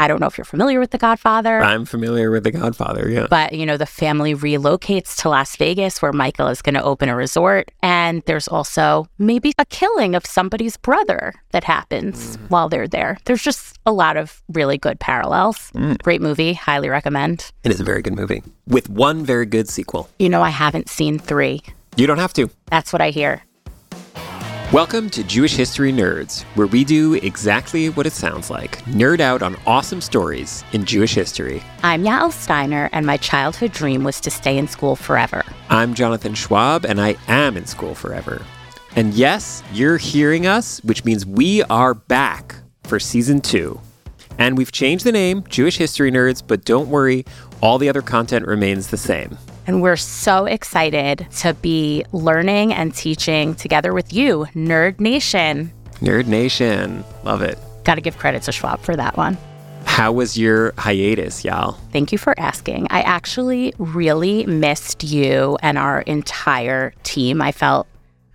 I don't know if you're familiar with The Godfather. I'm familiar with The Godfather, yeah. But, you know, the family relocates to Las Vegas where Michael is going to open a resort. And there's also maybe a killing of somebody's brother that happens mm. while they're there. There's just a lot of really good parallels. Mm. Great movie. Highly recommend. It is a very good movie with one very good sequel. You know, I haven't seen three. You don't have to. That's what I hear. Welcome to Jewish History Nerds, where we do exactly what it sounds like nerd out on awesome stories in Jewish history. I'm Yael Steiner, and my childhood dream was to stay in school forever. I'm Jonathan Schwab, and I am in school forever. And yes, you're hearing us, which means we are back for season two. And we've changed the name, Jewish History Nerds, but don't worry, all the other content remains the same. And we're so excited to be learning and teaching together with you, Nerd Nation. Nerd Nation. Love it. Got to give credit to Schwab for that one. How was your hiatus, y'all? Thank you for asking. I actually really missed you and our entire team. I felt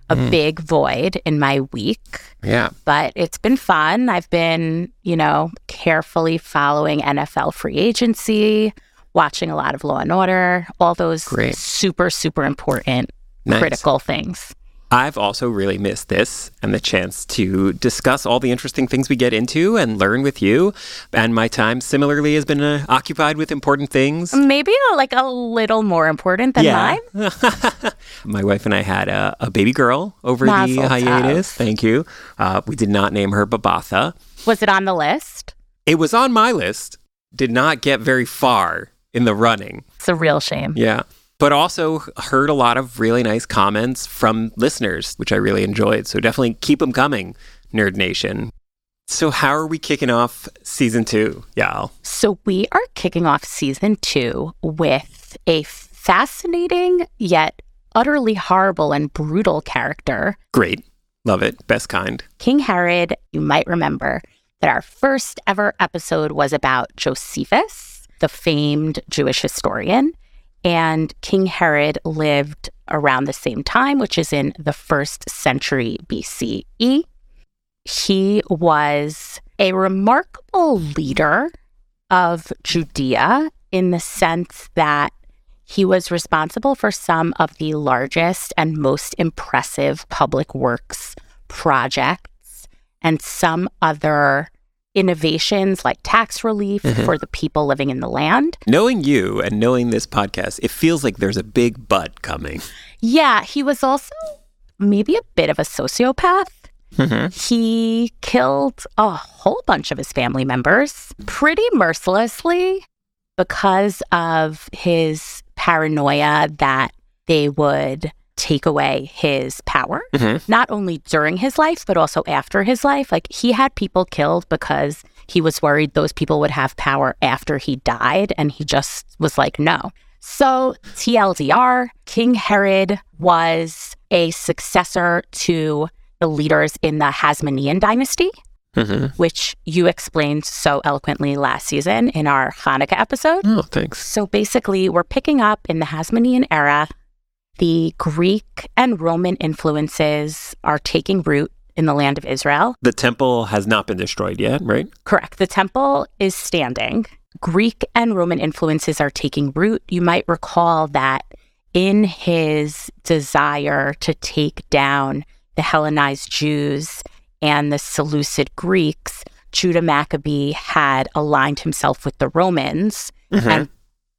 a mm. big void in my week. Yeah. But it's been fun. I've been, you know, carefully following NFL free agency, watching a lot of Law and Order, all those Great. super, super important, nice. critical things. I've also really missed this and the chance to discuss all the interesting things we get into and learn with you. And my time similarly has been uh, occupied with important things. Maybe uh, like a little more important than yeah. mine. my wife and I had a, a baby girl over Mazel the hiatus. Thank you. Uh, we did not name her Babatha. Was it on the list? It was on my list. Did not get very far in the running. It's a real shame. Yeah. But also heard a lot of really nice comments from listeners, which I really enjoyed. So definitely keep them coming, Nerd Nation. So, how are we kicking off season two, y'all? So, we are kicking off season two with a fascinating yet utterly horrible and brutal character. Great. Love it. Best kind. King Herod, you might remember that our first ever episode was about Josephus the famed Jewish historian. And King Herod lived around the same time, which is in the first century BCE. He was a remarkable leader of Judea in the sense that he was responsible for some of the largest and most impressive public works projects and some other innovations like tax relief mm-hmm. for the people living in the land. Knowing you and knowing this podcast, it feels like there's a big but coming. Yeah, he was also maybe a bit of a sociopath. Mm-hmm. He killed a whole bunch of his family members pretty mercilessly because of his paranoia that they would take away his power, mm-hmm. not only during his life, but also after his life. Like he had people killed because he was worried those people would have power after he died. And he just was like, no. So, TLDR, King Herod was a successor to the leaders in the Hasmonean dynasty. Mm-hmm. Which you explained so eloquently last season in our Hanukkah episode. Oh, thanks. So basically, we're picking up in the Hasmonean era the Greek and Roman influences are taking root in the land of Israel. The temple has not been destroyed yet, right? Correct. The temple is standing. Greek and Roman influences are taking root. You might recall that in his desire to take down the Hellenized Jews and the Seleucid Greeks, Judah Maccabee had aligned himself with the Romans mm-hmm. and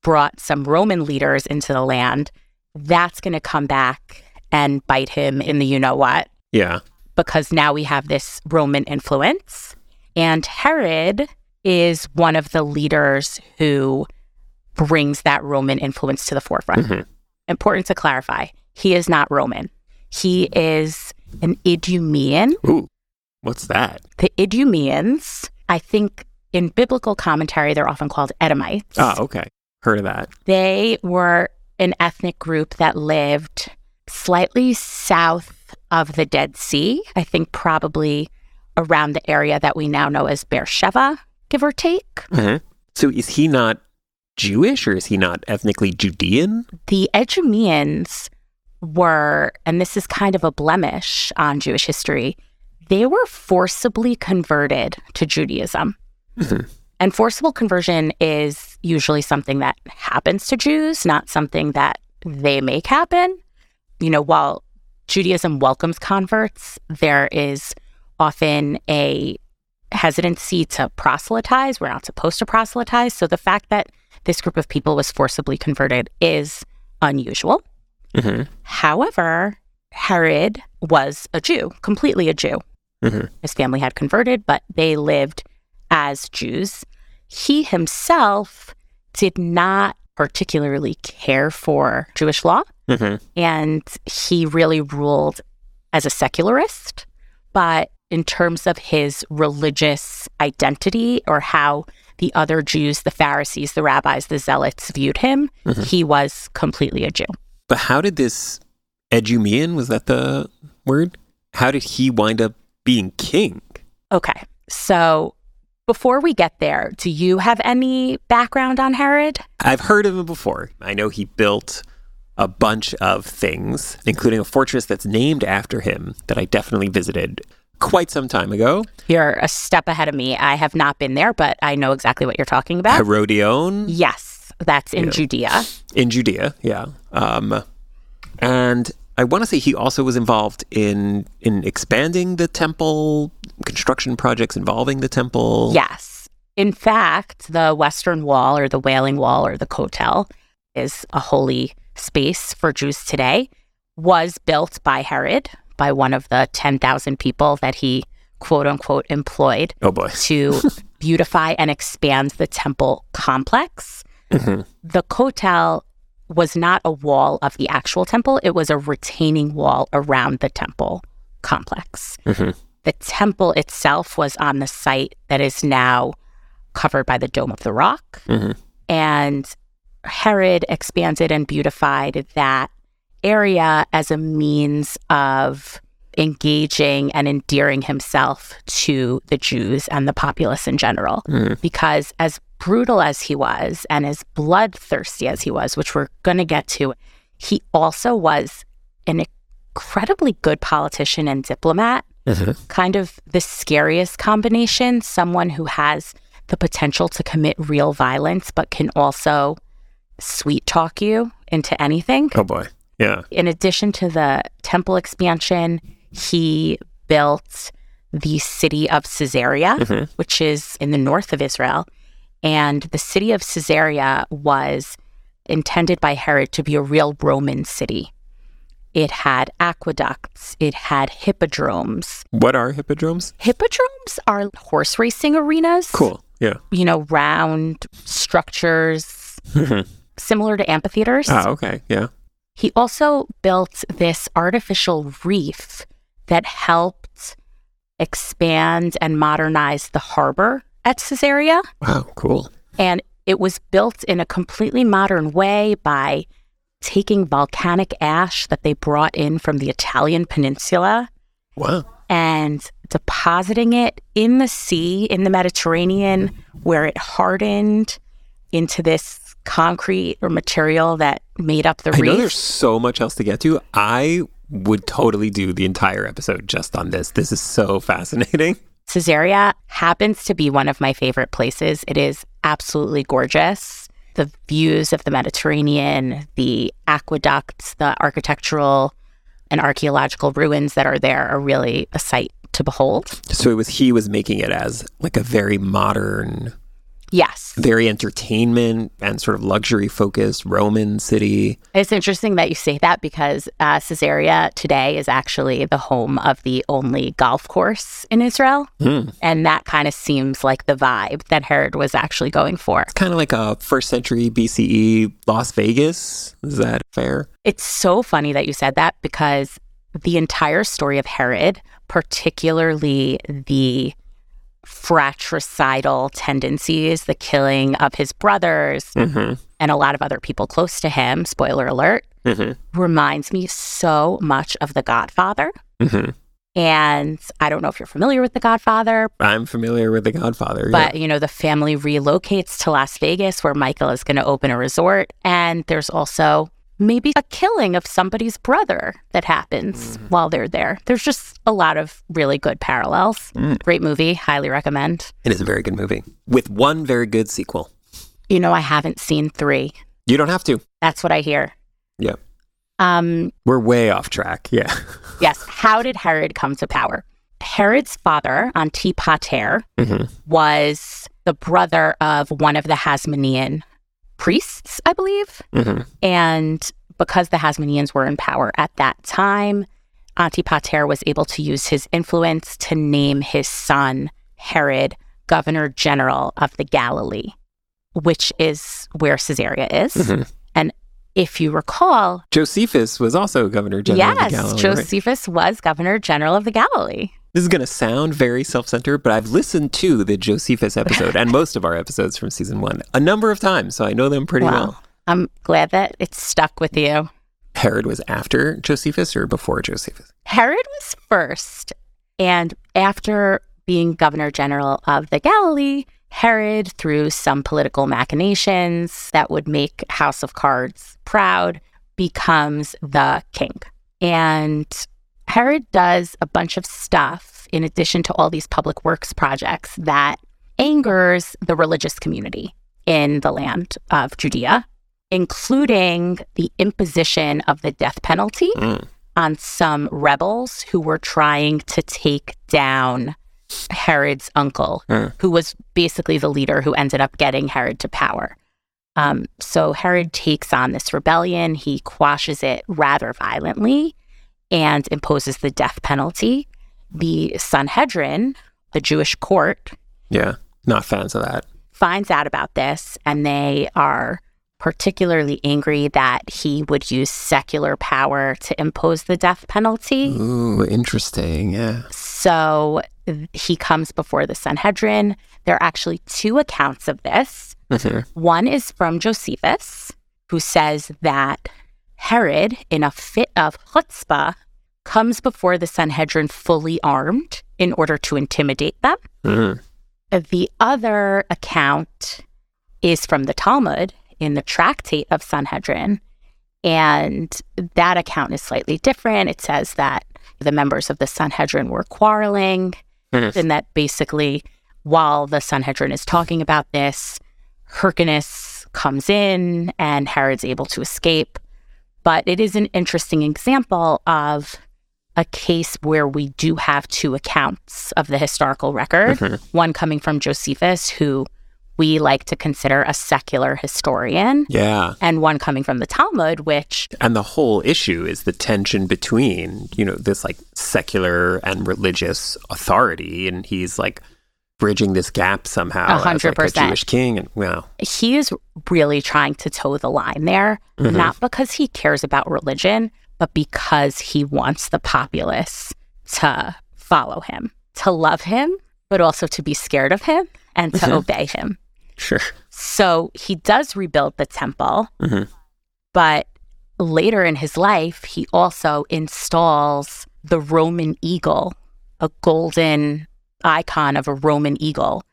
brought some Roman leaders into the land that's going to come back and bite him in the you know what. Yeah. Because now we have this Roman influence. And Herod is one of the leaders who brings that Roman influence to the forefront. Mm-hmm. Important to clarify, he is not Roman. He is an Idumean. Ooh, what's that? The Idumeans, I think in biblical commentary, they're often called Edomites. Oh, okay. Heard of that. They were an ethnic group that lived slightly south of the Dead Sea. I think probably around the area that we now know as Beersheba, give or take. Mm-hmm. So is he not Jewish or is he not ethnically Judean? The Edomians were, and this is kind of a blemish on Jewish history, they were forcibly converted to Judaism. Mm-hmm. And forcible conversion is usually something that happens to Jews, not something that they make happen. You know, while Judaism welcomes converts, there is often a hesitancy to proselytize. We're not supposed to proselytize. So the fact that this group of people was forcibly converted is unusual. Mm-hmm. However, Herod was a Jew, completely a Jew. Mm-hmm. His family had converted, but they lived as Jews. He himself did not particularly care for Jewish law, Mm-hmm. and he really ruled as a secularist. But in terms of his religious identity or how the other Jews, the Pharisees, the rabbis, the zealots viewed him, Mhm. he was completely a Jew. But how did this Edumean, was that the word? How did he wind up being king? Okay. So before we get there, do you have any background on Herod? I've heard of him before. I know he built a bunch of things, including a fortress that's named after him that I definitely visited quite some time ago. You're a step ahead of me. I have not been there, but I know exactly what you're talking about. Herodion yes, that's in. Judea. in Judea, yeah. Um, and I want to say he also was involved in in expanding the temple, construction projects involving the temple. Yes. In fact, the Western Wall or the Wailing Wall or the Kotel is a holy space for Jews today, was built by Herod, by one of the 10,000 people that he quote unquote employed Oh boy. to beautify and expand the temple complex. Mhm. The Kotel was not a wall of the actual temple, it was a retaining wall around the temple complex. Mhm. The temple itself was on the site that is now covered by the Dome of the Rock. Mhm. And Herod expanded and beautified that area as a means of engaging and endearing himself to the Jews and the populace in general. Mhm. Because as brutal as he was and as bloodthirsty as he was, which we're going to get to, he also was an incredibly good politician and diplomat Mhm. kind of the scariest combination someone who has the potential to commit real violence, but can also sweet talk you into anything. Oh boy. Yeah. In addition to the temple expansion, he built the city of Caesarea, Mhm. which is in the north of Israel. And the city of Caesarea was intended by Herod to be a real Roman city. It had aqueducts, it had hippodromes, What are hippodromes? Hippodromes are horse racing arenas. Cool. Yeah. You know, round structures Mhm. similar to amphitheaters. ah, okay. Yeah. He also built this artificial reef that helped expand and modernize the harbor at Caesarea. Wow. Cool. And it was built in a completely modern way by taking volcanic ash that they brought in from the Italian peninsula Wow. and depositing it in the sea, in the Mediterranean, where it hardened into this concrete or material that made up the I know there's so much else to get to. I would totally do the entire episode just on this. This is so fascinating. Caesarea happens to be one of my favorite places. It is absolutely gorgeous. The views of the Mediterranean, the aqueducts, the architectural and archaeological ruins that are there are really a sight to behold. So it was he was making it as like a very modern, Yes. very entertainment and sort of luxury focused Roman city. It's interesting that you say that because uh, Caesarea today is actually the home of the only golf course in Israel. Hmm. And that kind of seems like the vibe that Herod was actually going for. Kind of like a first century BCE Las Vegas. Is that fair? It's so funny that you said that because the entire story of Herod, particularly the fratricidal tendencies, the killing of his brothers Mm-hmm. and a lot of other people close to him, spoiler alert, Mm-hmm. reminds me so much of The Godfather. Mm-hmm. And I don't know if you're familiar with The Godfather, I'm familiar with The Godfather. but you know, the family relocates to Las Vegas where Michael is going to open a resort. And there's also maybe a killing of somebody's brother that happens Mm-hmm. while they're there. There's just a lot of really good parallels. Mm. Great movie, highly recommend. It is a very good movie with one very good sequel. You know, I haven't seen three. You don't have to. That's what I hear. Yeah. Um, We're way off track. Yeah. yes. How did Herod come to power? Herod's father, Antipater, Mhm. was the brother of one of the Hasmonean priests, I believe. Mhm. And because the Hasmoneans were in power at that time, Antipater was able to use his influence to name his son Herod governor general of the Galilee, which is where Caesarea is. Mhm. And if you recall, Josephus was also governor general yes, of the Galilee. right? Josephus was governor general of the Galilee. This is going to sound very self centered, but I've listened to the Josephus episode and most of our episodes from season one a number of times, so I know them pretty Wow. well. I'm glad that it's stuck with you. Herod was after Josephus or before Josephus? Herod was first. And after being governor general of the Galilee, Herod, through some political machinations that would make House of Cards proud, becomes the king. And Herod does a bunch of stuff in addition to all these public works projects that angers the religious community in the land of Judea, including the imposition of the death penalty Mm. on some rebels who were trying to take down Herod's uncle, Mm. who was basically the leader who ended up getting Herod to power. Um, so Herod takes on this rebellion. He quashes it rather violently and imposes the death penalty. The Sanhedrin, the Jewish court, Yeah, not fans of that. finds out about this and they are particularly angry that he would use secular power to impose the death penalty. Ooh, interesting. Yeah. So he comes before the Sanhedrin. There are actually two accounts of this. Mhm. One is from Josephus, who says that Herod, in a fit of chutzpah, comes before the Sanhedrin fully armed in order to intimidate them. Mhm. The other account is from the Talmud in the Tractate of Sanhedrin. And that account is slightly different. It says that the members of the Sanhedrin were quarreling, Mhm. and that basically, while the Sanhedrin is talking about this, Hyrcanus comes in and Herod's able to escape. But it is an interesting example of a case where we do have two accounts of the historical record Mhm. one coming from Josephus, who we like to consider a secular historian, Yeah. and one coming from the Talmud, which And the whole issue is the tension between, you know, this like secular and religious authority. And he's like bridging this gap somehow. Hundred like, a percent. Jewish king. And wow. he is really trying to toe the line there, Mhm. not because he cares about religion, but because he wants the populace to follow him, to love him, but also to be scared of him and to Mhm. obey him. Sure. So he does rebuild the temple, Mhm. but later in his life, he also installs the Roman eagle, a golden icon of a Roman eagle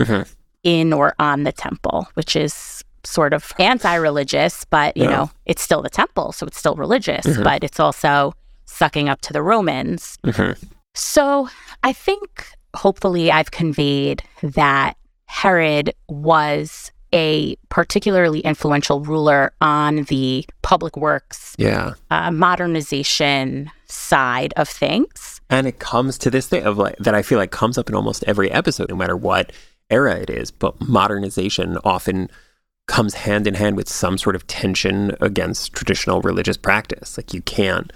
Mhm. in or on the temple, which is sort of anti-religious, but you Yeah. know, it's still the temple, so it's still religious, Mhm. but it's also sucking up to the Romans. Mhm. So I think hopefully I've conveyed that Herod was a particularly influential ruler on the public works Yeah. uh, modernization side of things. And it comes to this thing of like that I feel like comes up in almost every episode, no matter what era it is. But modernization often comes hand in hand with some sort of tension against traditional religious practice. Like you can't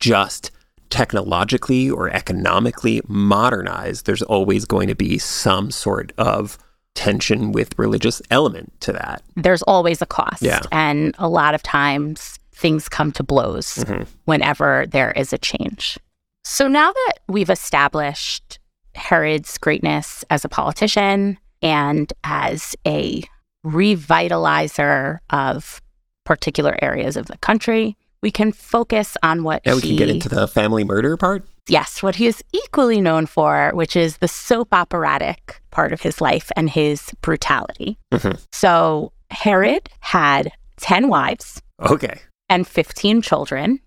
just technologically or economically modernize. There's always going to be some sort of tension with religious element to that. There's always a cost. Yeah. And a lot of times things come to blows Mhm. whenever there is a change. So now that we've established Herod's greatness as a politician and as a revitalizer of particular areas of the country, we can focus on what Now we he, can get into the family murder part. yes, what he is equally known for, which is the soap operatic part of his life and his brutality. Mhm. So Herod had 10 wives Okay. And 15 children.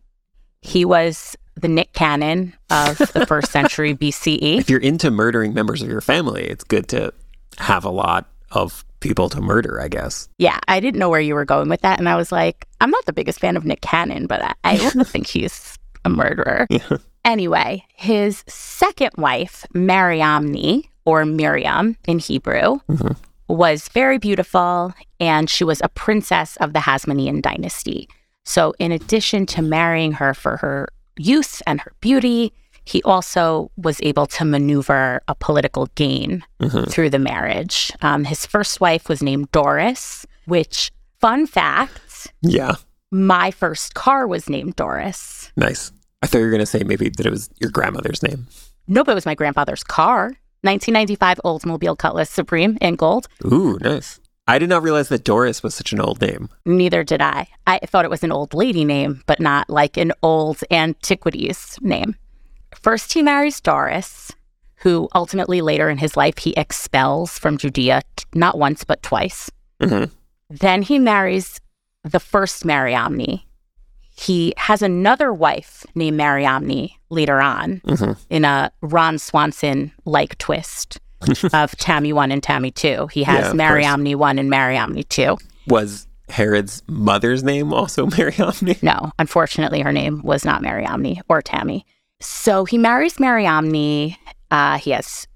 He was the Nick Cannon of the first century BCE. If you're into murdering members of your family, it's good to have a lot of people to murder, I guess. Yeah, I didn't know where you were going with that. And I was like, I'm not the biggest fan of Nick Cannon, but I, I don't think he's a murderer. Yeah. Anyway, his second wife, Mariamne, or Miriam in Hebrew, Mhm. was very beautiful and she was a princess of the Hasmonean dynasty. So, in addition to marrying her for her youth and her beauty, he also was able to maneuver a political gain Mhm. through the marriage. Um, his first wife was named Doris, which, fun fact, Yeah. my first car was named Doris. Nice. I thought you were going to say maybe that it was your grandmother's name. Nope, it was my grandfather's car. 1995 Oldsmobile Cutlass Supreme in gold. Ooh, nice. I did not realize that Doris was such an old name. Neither did I. I thought it was an old lady name, but not like an old antiquities name. First, he marries Doris, who ultimately later in his life he expels from Judea, not once, but twice. Mhm. Then he marries the first Mariamne. He has another wife named Mariamne later on Mhm. in a Ron Swanson like twist of Tammy 1 and Tammy 2. He has of Mariamne 1 and Mariamne 2. Was Herod's mother's name also Mariamne? No, unfortunately, her name was not Mariamne or Tammy. So he marries Mariamne. Uh, he has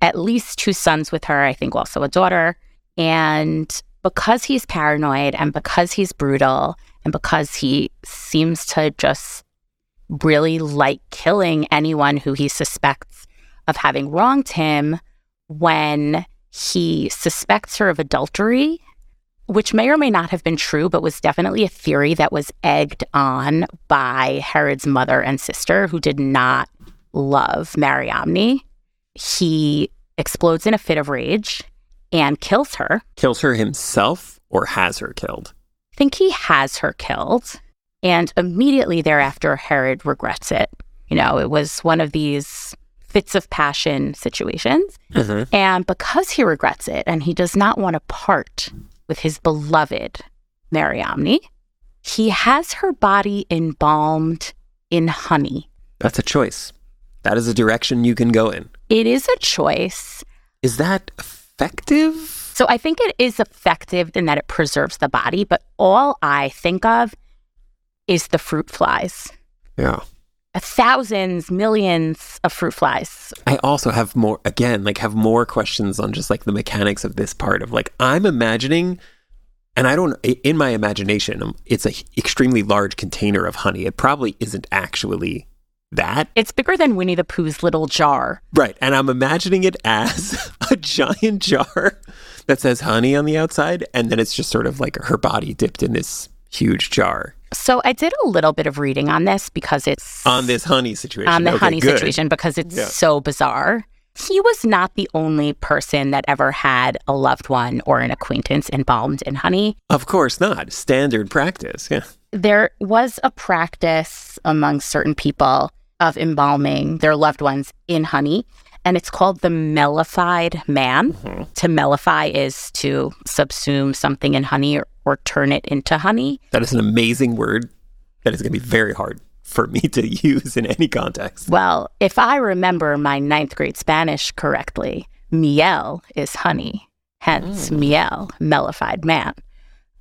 at least two sons with her, I think also a daughter. And because he's paranoid and because he's brutal and because he seems to just really like killing anyone who he suspects of having wronged him, when he suspects her of adultery, which may or may not have been true, but was definitely a theory that was egged on by Herod's mother and sister, who did not love Mariamne. He explodes in a fit of rage and kills her. Kills her himself or has her killed? I think he has her killed. And immediately thereafter, Herod regrets it. You know, it was one of these fits of passion situations. Mhm. And because he regrets it and he does not want to part with his beloved Mariamne, he has her body embalmed in honey. That's a choice. That is a direction you can go in. It is a choice. Is that effective? So I think it is effective in that it preserves the body, but all I think of is the fruit flies. Yeah. Thousands, millions of fruit flies. I also have more, again, like have more questions on just like the mechanics of this part of like, I'm imagining, and I don't, in my imagination, um, it's a extremely large container of honey. It probably isn't actually that. It's bigger than Winnie the Pooh's little jar. Right. And I'm imagining it as a giant jar that says honey on the outside. And then it's just sort of like her body dipped in this huge jar So I did a little bit of reading on this because it's on this honey situation. on the Okay, honey good. situation because it's Yeah. so bizarre. He was not the only person that ever had a loved one or an acquaintance embalmed in honey. Of course not. Standard practice. Yeah. There was a practice among certain people of embalming their loved ones in honey, and it's called the mellified man. Mm-hmm. To mellify is to subsume something in honey or, or turn it into honey. That is an amazing word that is going to be very hard for me to use in any context. Well, if I remember my ninth grade Spanish correctly, miel is honey, hence mm. miel, mellified man.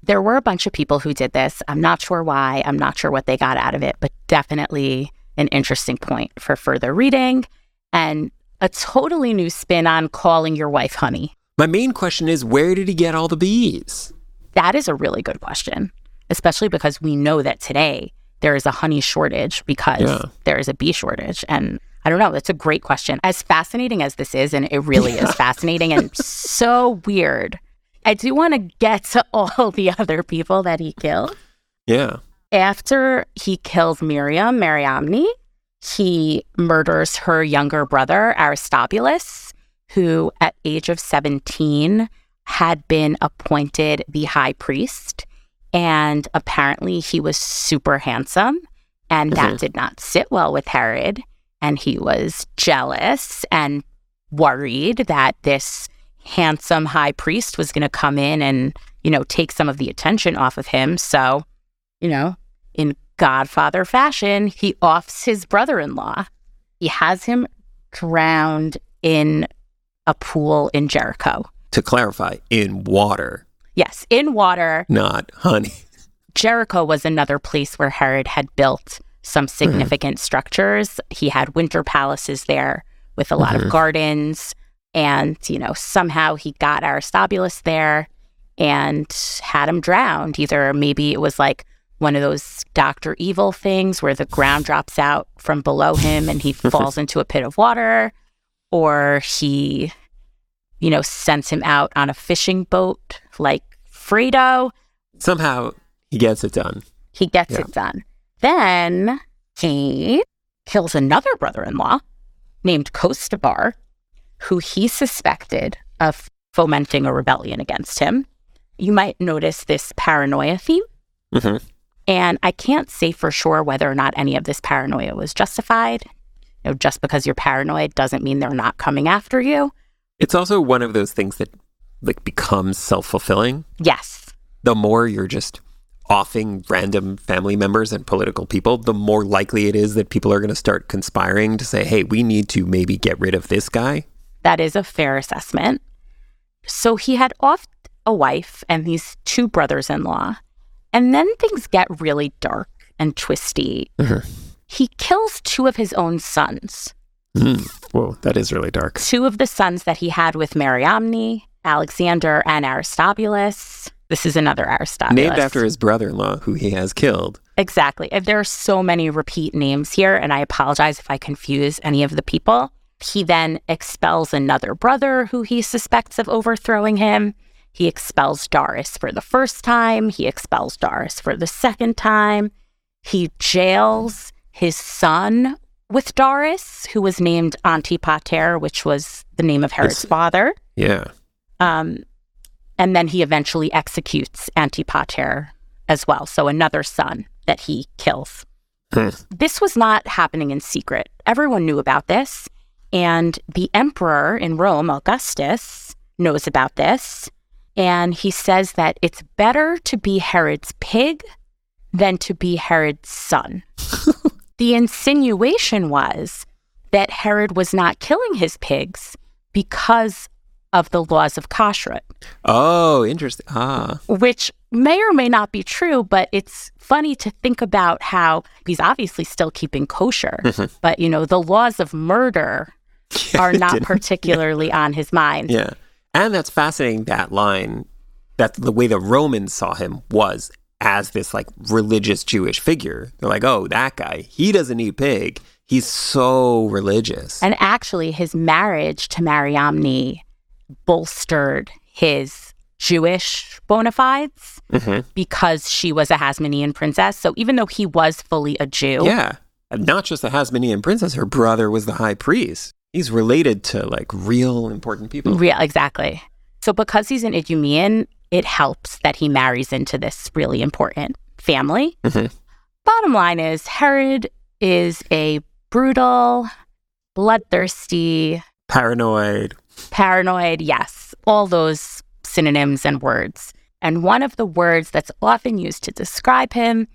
There were a bunch of people who did this. I'm not sure why. I'm not sure what they got out of it, but definitely an interesting point for further reading and a totally new spin on calling your wife honey. My main question is where did he get all the bees? That is a really good question, especially because we know that today there is a honey shortage because Yeah. there is a bee shortage. And I don't know, that's a great question. As fascinating as this is, and it really is fascinating and so weird, I do want to get to all the other people that he killed. Yeah. After he kills Miriam, Mariamne, he murders her younger brother, Aristobulus, who at age of 17 had been appointed the high priest. And apparently he was super handsome. And that Mhm. did not sit well with Herod. And he was jealous and worried that this handsome high priest was going to come in and, you know, take some of the attention off of him. So, you know, in Godfather fashion, he offs his brother in law. He has him drowned in a pool in Jericho. To clarify, in water, Yes, in water. not honey. Jericho was another place where Herod had built some hmm. significant structures. He had winter palaces there with a lot of mm-hmm. gardens. And, you know, somehow he got Aristobulus there and had him drowned. Either maybe it was like one of those Dr. Evil things where the ground drops out from below him and he falls into a pit of water, or he, you know, sends him out on a fishing boat like Fredo Somehow he gets it done. he gets Yeah. it done. Then he kills another brother in law named Kostabar, who he suspected of fomenting a rebellion against him. You might notice this paranoia theme. hmm And I can't say for sure whether or not any of this paranoia was justified. You know, just because you're paranoid doesn't mean they're not coming after you. It's also one of those things that like becomes self fulfilling. Yes. The more you're just offing random family members and political people, the more likely it is that people are going to start conspiring to say, "Hey, we need to maybe get rid of this guy." That is a fair assessment. So he had off a wife and these two brothers in law. And then things get really dark and twisty. Mhm. He kills two of his own sons, Mm. Whoa, that is really dark. two of the sons that he had with Mariamne, Alexander, and Aristobulus. This is another Aristobulus. Named after his brother-in-law, who he has killed. Exactly. And There are so many repeat names here, and I apologize if I confuse any of the people. He then expels another brother who he suspects of overthrowing him. He expels Doris for the first time. He expels Doris for the second time. He jails his son with Doris, who was named Antipater, which was the name of Herod's It's- father. Yeah. Um, and then he eventually executes Antipater as well. So another son that he kills. Hmm. This was not happening in secret. Everyone knew about this. And the emperor in Rome, Augustus, knows about this. And he says that it's better to be Herod's pig than to be Herod's son. the insinuation was that Herod was not killing his pigs because of the laws of kashrut, Oh, interesting. Ah. which may or may not be true, but it's funny to think about how he's obviously still keeping kosher, but you know, the laws of murder are not particularly on his mind. Yeah. And that's fascinating that line that the way the Romans saw him was as this like religious Jewish figure. They're like, "Oh, that guy, he doesn't eat pig. He's so religious." And actually, his marriage to Mariamne bolstered his Jewish bona fides Mhm. because she was a Hasmonean princess. So even though he was fully a Jew, Yeah. Not just a Hasmonean princess, her brother was the high priest. He's related to like real important people. Real, exactly. So because he's an Idumean, it helps that he marries into this really important family. Mhm. Bottom line is Herod is a brutal, bloodthirsty, Paranoid. paranoid, yes, all those synonyms and words. And one of the words that's often used to describe him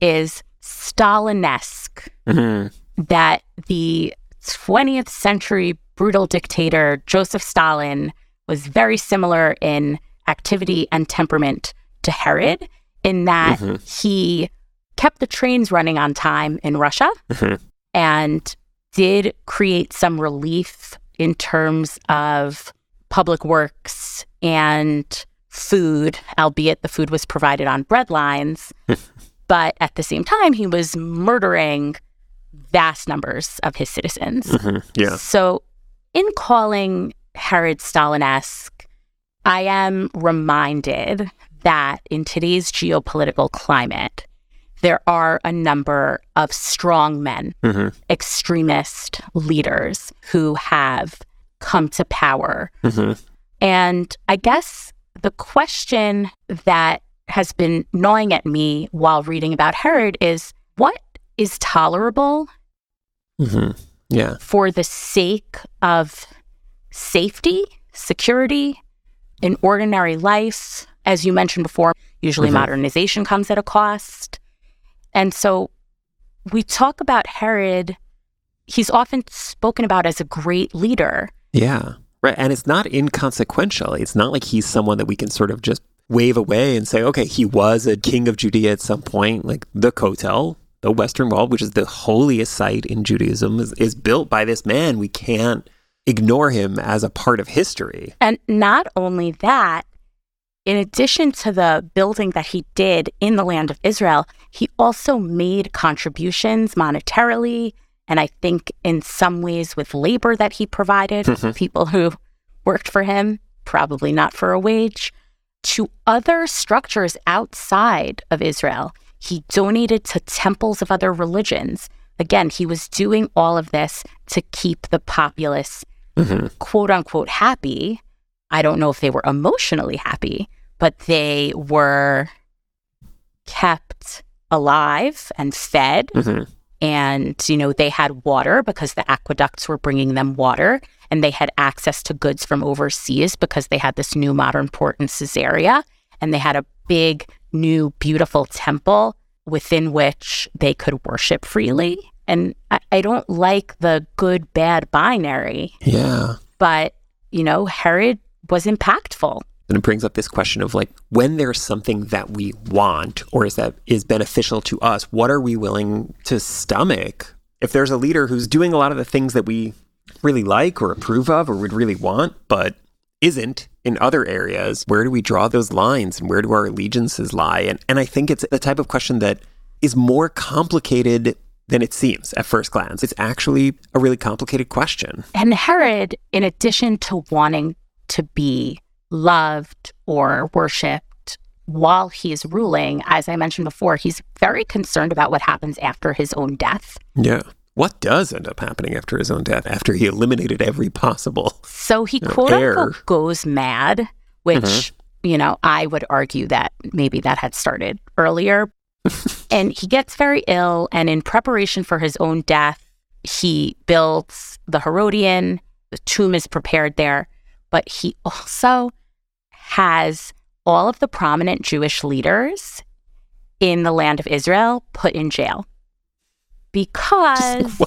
is Stalinesque, Mhm. that the 20th century brutal dictator Joseph Stalin was very similar in activity and temperament to Herod, in that Mhm. he kept the trains running on time in Russia Mhm. and did create some relief in terms of public works and food, albeit the food was provided on bread lines. but at the same time, he was murdering vast numbers of his citizens. Mhm. Yeah. So, in calling Herod Stalinesque, I am reminded that in today's geopolitical climate, there are a number of strong men, Mhm. extremist leaders who have come to power. Mhm. And I guess the question that has been gnawing at me while reading about Herod is what is tolerable Mhm. Yeah. for the sake of safety, security, in ordinary life. As you mentioned before, usually Mhm. modernization comes at a cost. And so we talk about Herod, he's often spoken about as a great leader. Yeah. Right. And it's not inconsequential. It's not like he's someone that we can sort of just wave away and say, okay, he was a king of Judea at some point, like the Kotel, the Western Wall, which is the holiest site in Judaism, is, is built by this man. We can't ignore him as a part of history. And not only that, in addition to the building that he did in the land of Israel, he also made contributions monetarily and I think in some ways with labor that he provided, Mhm. people who worked for him, probably not for a wage, to other structures outside of Israel. He donated to temples of other religions. Again, he was doing all of this to keep the populace Mhm. quote unquote happy. I don't know if they were emotionally happy, but they were kept alive and fed. Mhm. And, you know, they had water because the aqueducts were bringing them water. And they had access to goods from overseas because they had this new modern port in Caesarea. And they had a big, new, beautiful temple within which they could worship freely. And I, I don't like the good bad binary, Yeah. but, you know, Herod was impactful. And it brings up this question of like when there's something that we want or is that is beneficial to us, what are we willing to stomach? If there's a leader who's doing a lot of the things that we really like or approve of or would really want, but isn't in other areas, where do we draw those lines and where do our allegiances lie? And and I think it's the type of question that is more complicated than it seems at first glance. It's actually a really complicated question. And Herod, in addition to wanting to be loved or worshiped while he's ruling, as I mentioned before, he's very concerned about what happens after his own death. Yeah. What does end up happening after his own death, after he eliminated every possible? So he No, quote heir. unquote goes mad, which, Mhm. you know, I would argue that maybe that had started earlier. and he gets very ill. And in preparation for his own death, he builds the Herodion. The tomb is prepared there. But he also has all of the prominent Jewish leaders in the land of Israel put in jail because?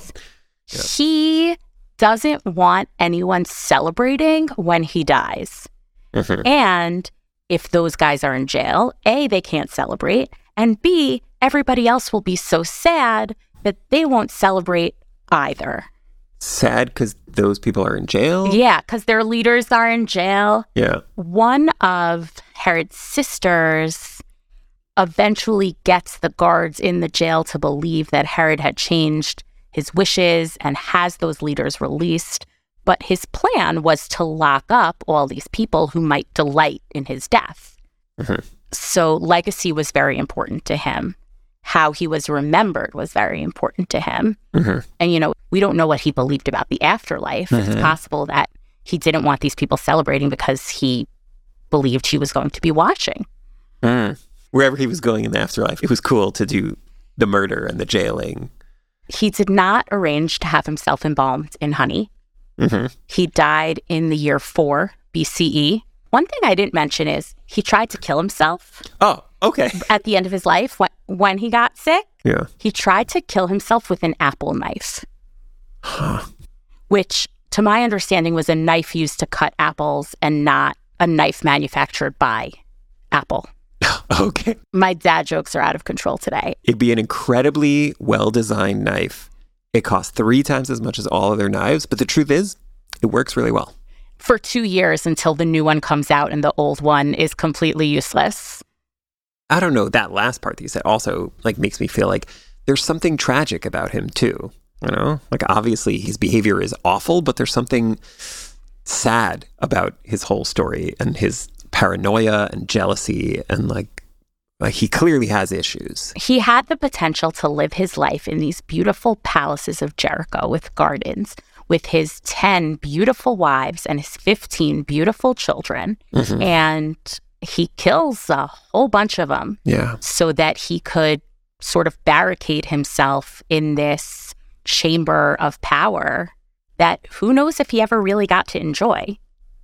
Yeah. he doesn't want anyone celebrating when he dies. Mhm. And if those guys are in jail, A, they can't celebrate, and B, everybody else will be so sad that they won't celebrate either. Sad because those people are in jail. Yeah, because their leaders are in jail. Yeah. One of Herod's sisters eventually gets the guards in the jail to believe that Herod had changed his wishes and has those leaders released. But his plan was to lock up all these people who might delight in his death. Mhm. So legacy was very important to him. How he was remembered was very important to him. Mhm. And, you know, we don't know what he believed about the afterlife. Mhm. It's possible that he didn't want these people celebrating because he believed he was going to be watching. Mm. Wherever he was going in the afterlife, it was cool to do the murder and the jailing. He did not arrange to have himself embalmed in honey. hmm He died in the year 4 BCE. One thing I didn't mention is he tried to kill himself Oh, okay. at the end of his life when, when he got sick. Yeah. He tried to kill himself with an apple knife, Huh. which, to my understanding, was a knife used to cut apples and not a knife manufactured by Apple. Okay. My dad jokes are out of control today. It'd be an incredibly well designed knife. It costs three times as much as all other knives, but the truth is, it works really well. For two years until the new one comes out and the old one is completely useless. I don't know. That last part that you said also like makes me feel like there's something tragic about him too. You know, like obviously his behavior is awful, but there's something sad about his whole story and his paranoia and jealousy and like like he clearly has issues. He had the potential to live his life in these beautiful palaces of Jericho with gardens, with his 10 beautiful wives and his 15 beautiful children. Mhm. And he kills a whole bunch of them Yeah. so that he could sort of barricade himself in this chamber of power that who knows if he ever really got to enjoy.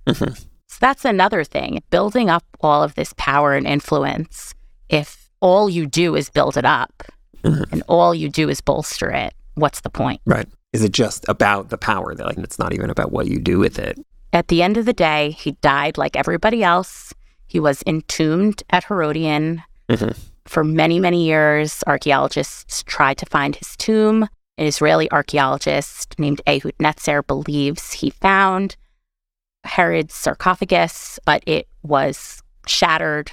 Mhm. So that's another thing, building up all of this power and influence. If all you do is build it up, and all you do is bolster it, what's the point? Right. Is it just about the power that like it's not even about what you do with it? At the end of the day, he died like everybody else. He was entombed at Herodion. Mhm. For many, many years, archaeologists tried to find his tomb. An Israeli archaeologist named Ehud Netzer believes he found Herod's sarcophagus, but it was shattered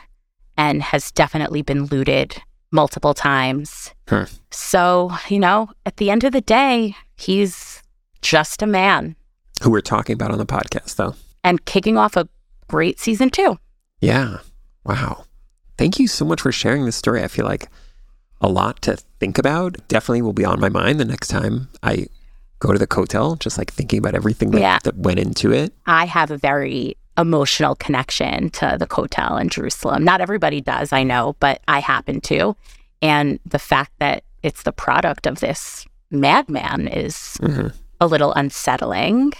and has definitely been looted multiple times. Huh. So, you know, at the end of the day, he's just a man Who we're talking about on the podcast though. and kicking off a great season two. Yeah. Wow. Thank you so much for sharing this story. I feel like a lot to think about. Definitely will be on my mind the next time I go to the Kotel, just like thinking about everything that, Yeah. that went into it. I have a very emotional connection to the Kotel in Jerusalem. Not everybody does, I know, but I happen to. And the fact that it's the product of this madman is Mhm. a little unsettling.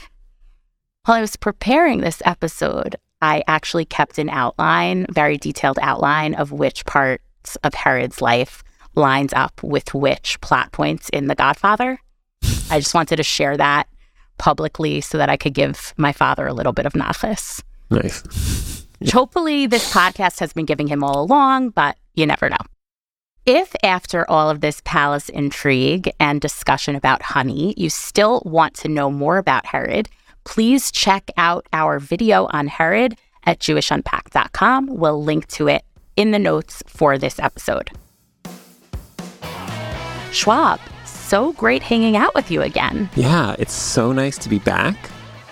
While I was preparing this episode, I actually kept an outline, very detailed outline of which parts of Herod's life lines up with which plot points in The Godfather. I just wanted to share that publicly so that I could give my father a little bit of nachas. Nice. Hopefully this podcast has been giving him all along, but you never know. If after all of this palace intrigue and discussion about honey, you still want to know more about Herod, please check out our video on Herod at jewishunpacked.com. We'll link to it in the notes for this episode. Schwab, so great hanging out with you again. Yeah, it's so nice to be back.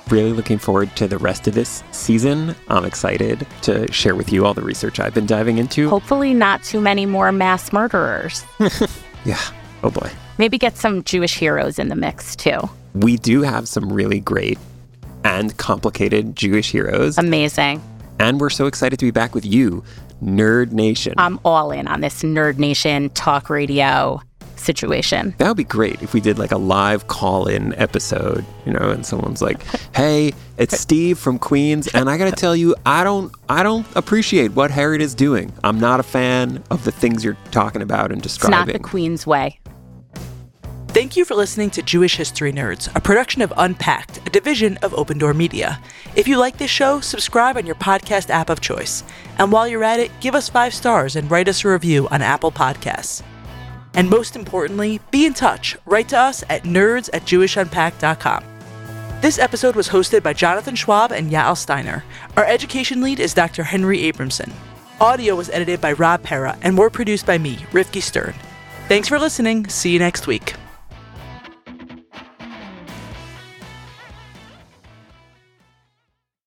Really looking forward to the rest of this season. I'm excited to share with you all the research I've been diving into. Hopefully, not too many more mass murderers. Yeah. Oh boy. Maybe get some Jewish heroes in the mix too. We do have some really great and complicated Jewish heroes. Amazing. and we're so excited to be back with you, Nerd Nation. I'm all in on this Nerd Nation talk radio situation. that would be great if we did like a live call in episode, you know, and someone's like, "Hey, it's Steve from Queens, and I got to tell you, I don't I don't appreciate what Herod is doing. I'm not a fan of the things you're talking about and describing." It's not describing." the Queen's way. Thank you for listening to Jewish History Nerds, a production of Unpacked, a division of Open Door Media. If you like this show, subscribe on your podcast app of choice. And while you're at it, give us five stars and write us a review on Apple Podcasts. And most importantly, be in touch. Write to us at nerds at jewishunpacked.com. This episode was hosted by Jonathan Schwab and Yael Steiner. Our education lead is Dr. Henry Abramson. Audio was edited by Rob Pera and were produced by me, Rivky Stern. Thanks for listening. See you next week.